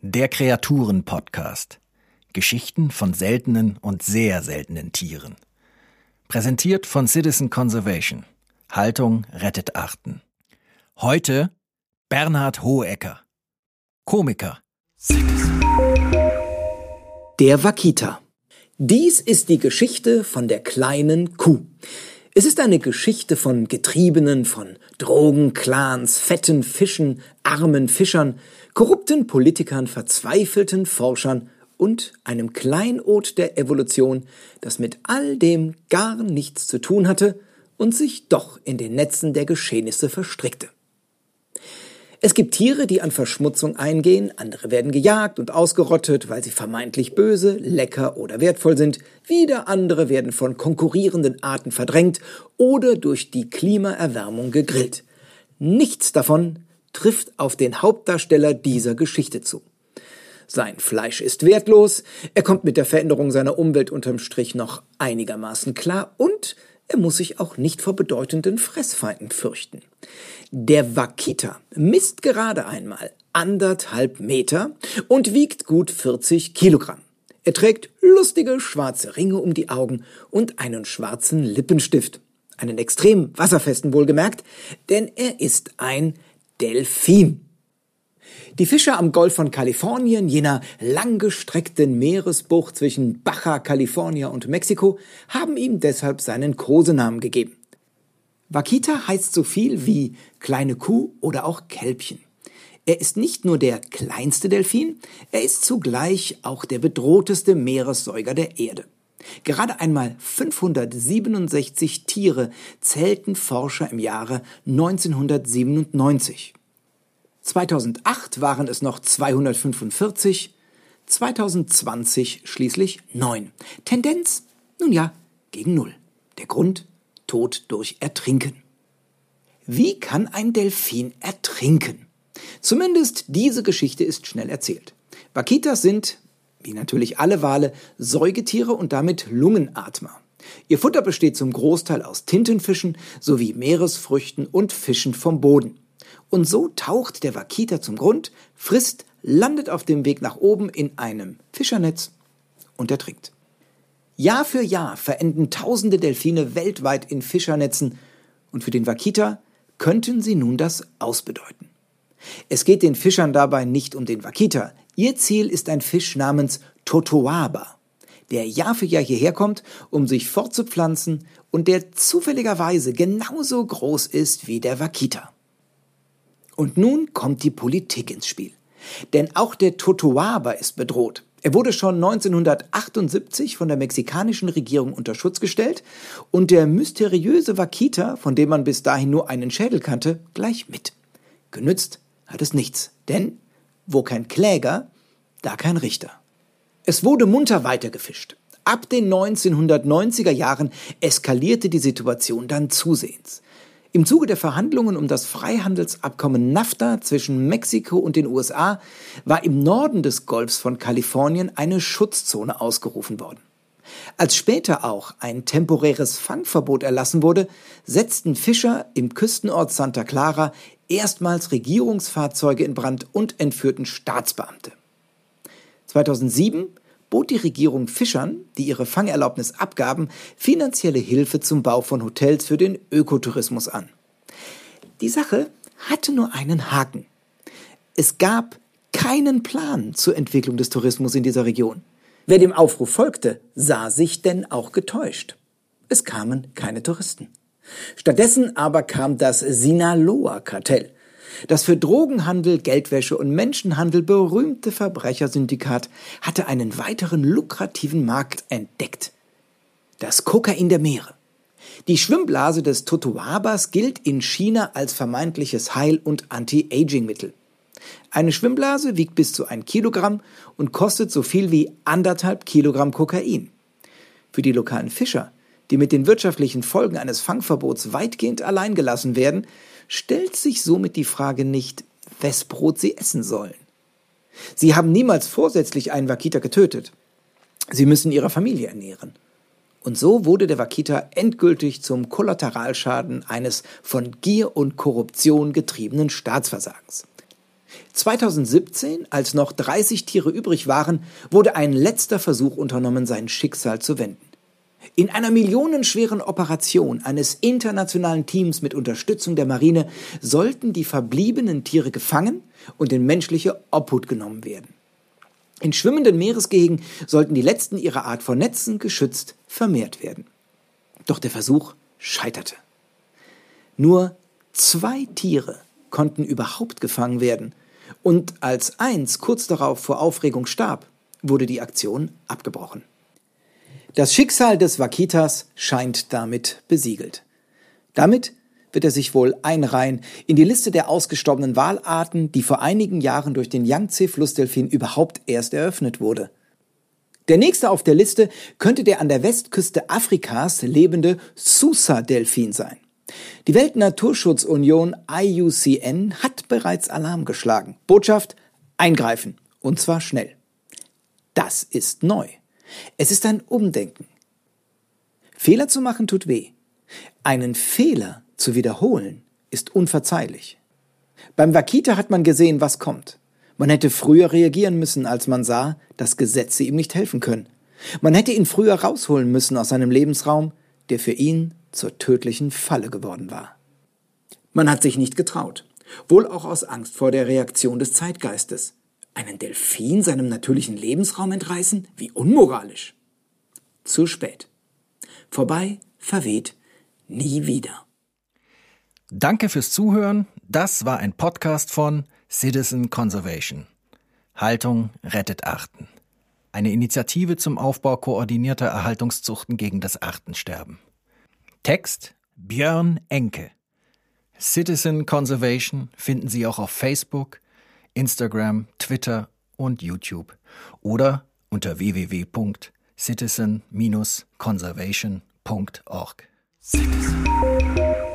Der Kreaturen-Podcast. Geschichten von seltenen und sehr seltenen Tieren. Präsentiert von Citizen Conservation. Haltung rettet Arten. Heute Bernhard Hohecker. Komiker. Der Wakita. Dies ist die Geschichte von der kleinen Kuh. Es ist eine Geschichte von Getriebenen, von Drogenclans, fetten Fischen, armen Fischern, korrupten Politikern, verzweifelten Forschern und einem Kleinod der Evolution, das mit all dem gar nichts zu tun hatte und sich doch in den Netzen der Geschehnisse verstrickte. Es gibt Tiere, die an Verschmutzung eingehen, andere werden gejagt und ausgerottet, weil sie vermeintlich böse, lecker oder wertvoll sind, wieder andere werden von konkurrierenden Arten verdrängt oder durch die Klimaerwärmung gegrillt. Nichts davon trifft auf den Hauptdarsteller dieser Geschichte zu. Sein Fleisch ist wertlos, er kommt mit der Veränderung seiner Umwelt unterm Strich noch einigermaßen klar und er muss sich auch nicht vor bedeutenden Fressfeinden fürchten. Der Wakita misst gerade einmal anderthalb Meter und wiegt gut 40 Kilogramm. Er trägt lustige schwarze Ringe um die Augen und einen schwarzen Lippenstift. Einen extrem wasserfesten wohlgemerkt, denn er ist ein Delfin. Die Fischer am Golf von Kalifornien, jener langgestreckten Meeresbucht zwischen Baja California und Mexiko, haben ihm deshalb seinen Kosenamen gegeben. Wakita heißt so viel wie kleine Kuh oder auch Kälbchen. Er ist nicht nur der kleinste Delfin, er ist zugleich auch der bedrohteste Meeressäuger der Erde. Gerade einmal 567 Tiere zählten Forscher im Jahre 1997. 2008 waren es noch 245, 2020 schließlich 9. Tendenz, nun ja, gegen Null. Der Grund? Tod durch Ertrinken. Wie kann ein Delfin ertrinken? Zumindest diese Geschichte ist schnell erzählt. Wakitas sind, wie natürlich alle Wale, Säugetiere und damit Lungenatmer. Ihr Futter besteht zum Großteil aus Tintenfischen sowie Meeresfrüchten und Fischen vom Boden. Und so taucht der Wakita zum Grund, frisst, landet auf dem Weg nach oben in einem Fischernetz und ertrinkt. Jahr für Jahr verenden tausende Delfine weltweit in Fischernetzen und für den Wakita könnten sie nun das ausbedeuten. Es geht den Fischern dabei nicht um den Wakita. Ihr Ziel ist ein Fisch namens Totoaba, der Jahr für Jahr hierher kommt, um sich fortzupflanzen und der zufälligerweise genauso groß ist wie der Wakita. Und nun kommt die Politik ins Spiel. Denn auch der Totoaba ist bedroht. Er wurde schon 1978 von der mexikanischen Regierung unter Schutz gestellt und der mysteriöse Wakita, von dem man bis dahin nur einen Schädel kannte, gleich mit. Genützt hat es nichts, denn wo kein Kläger, da kein Richter. Es wurde munter weitergefischt. Ab den 1990er Jahren eskalierte die Situation dann zusehends. Im Zuge der Verhandlungen um das Freihandelsabkommen NAFTA zwischen Mexiko und den USA war im Norden des Golfs von Kalifornien eine Schutzzone ausgerufen worden. Als später auch ein temporäres Fangverbot erlassen wurde, setzten Fischer im Küstenort Santa Clara erstmals Regierungsfahrzeuge in Brand und entführten Staatsbeamte. 2007 bot die Regierung Fischern, die ihre Fangerlaubnis abgaben, finanzielle Hilfe zum Bau von Hotels für den Ökotourismus an. Die Sache hatte nur einen Haken. Es gab keinen Plan zur Entwicklung des Tourismus in dieser Region. Wer dem Aufruf folgte, sah sich denn auch getäuscht. Es kamen keine Touristen. Stattdessen aber kam das Sinaloa-Kartell, das für Drogenhandel, Geldwäsche und Menschenhandel berühmte Verbrechersyndikat hatte einen weiteren lukrativen Markt entdeckt. Das Kokain der Meere. Die Schwimmblase des Totoabas gilt in China als vermeintliches Heil- und Anti-Aging-Mittel. Eine Schwimmblase wiegt bis zu ein Kilogramm und kostet so viel wie anderthalb Kilogramm Kokain. Für die lokalen Fischer, die mit den wirtschaftlichen Folgen eines Fangverbots weitgehend alleingelassen werden, stellt sich somit die Frage nicht, wes Brot sie essen sollen. Sie haben niemals vorsätzlich einen Wakita getötet. Sie müssen ihre Familie ernähren. Und so wurde der Wakita endgültig zum Kollateralschaden eines von Gier und Korruption getriebenen Staatsversagens. 2017, als noch 30 Tiere übrig waren, wurde ein letzter Versuch unternommen, sein Schicksal zu wenden. In einer millionenschweren Operation eines internationalen Teams mit Unterstützung der Marine sollten die verbliebenen Tiere gefangen und in menschliche Obhut genommen werden. In schwimmenden Meeresgehegen sollten die letzten ihrer Art von Netzen geschützt vermehrt werden. Doch der Versuch scheiterte. Nur zwei Tiere konnten überhaupt gefangen werden, und als eins kurz darauf vor Aufregung starb, wurde die Aktion abgebrochen. Das Schicksal des Wakitas scheint damit besiegelt. Damit wird er sich wohl einreihen in die Liste der ausgestorbenen Walarten, die vor einigen Jahren durch den Yangtze-Flussdelfin überhaupt erst eröffnet wurde. Der nächste auf der Liste könnte der an der Westküste Afrikas lebende Susa-Delfin sein. Die Weltnaturschutzunion IUCN hat bereits Alarm geschlagen. Botschaft, eingreifen. Und zwar schnell. Das ist neu. Es ist ein Umdenken. Fehler zu machen tut weh. Einen Fehler zu wiederholen ist unverzeihlich. Beim Wakita hat man gesehen, was kommt. Man hätte früher reagieren müssen, als man sah, dass Gesetze ihm nicht helfen können. Man hätte ihn früher rausholen müssen aus seinem Lebensraum, der für ihn zur tödlichen Falle geworden war. Man hat sich nicht getraut, wohl auch aus Angst vor der Reaktion des Zeitgeistes. Einen Delfin seinem natürlichen Lebensraum entreißen? Wie unmoralisch. Zu spät. Vorbei, verweht, nie wieder. Danke fürs Zuhören. Das war ein Podcast von Citizen Conservation. Haltung rettet Arten. Eine Initiative zum Aufbau koordinierter Erhaltungszuchten gegen das Artensterben. Text Björn Enke. Citizen Conservation finden Sie auch auf Facebook, Instagram, Twitter und YouTube oder unter www.citizen-conservation.org. Citizen.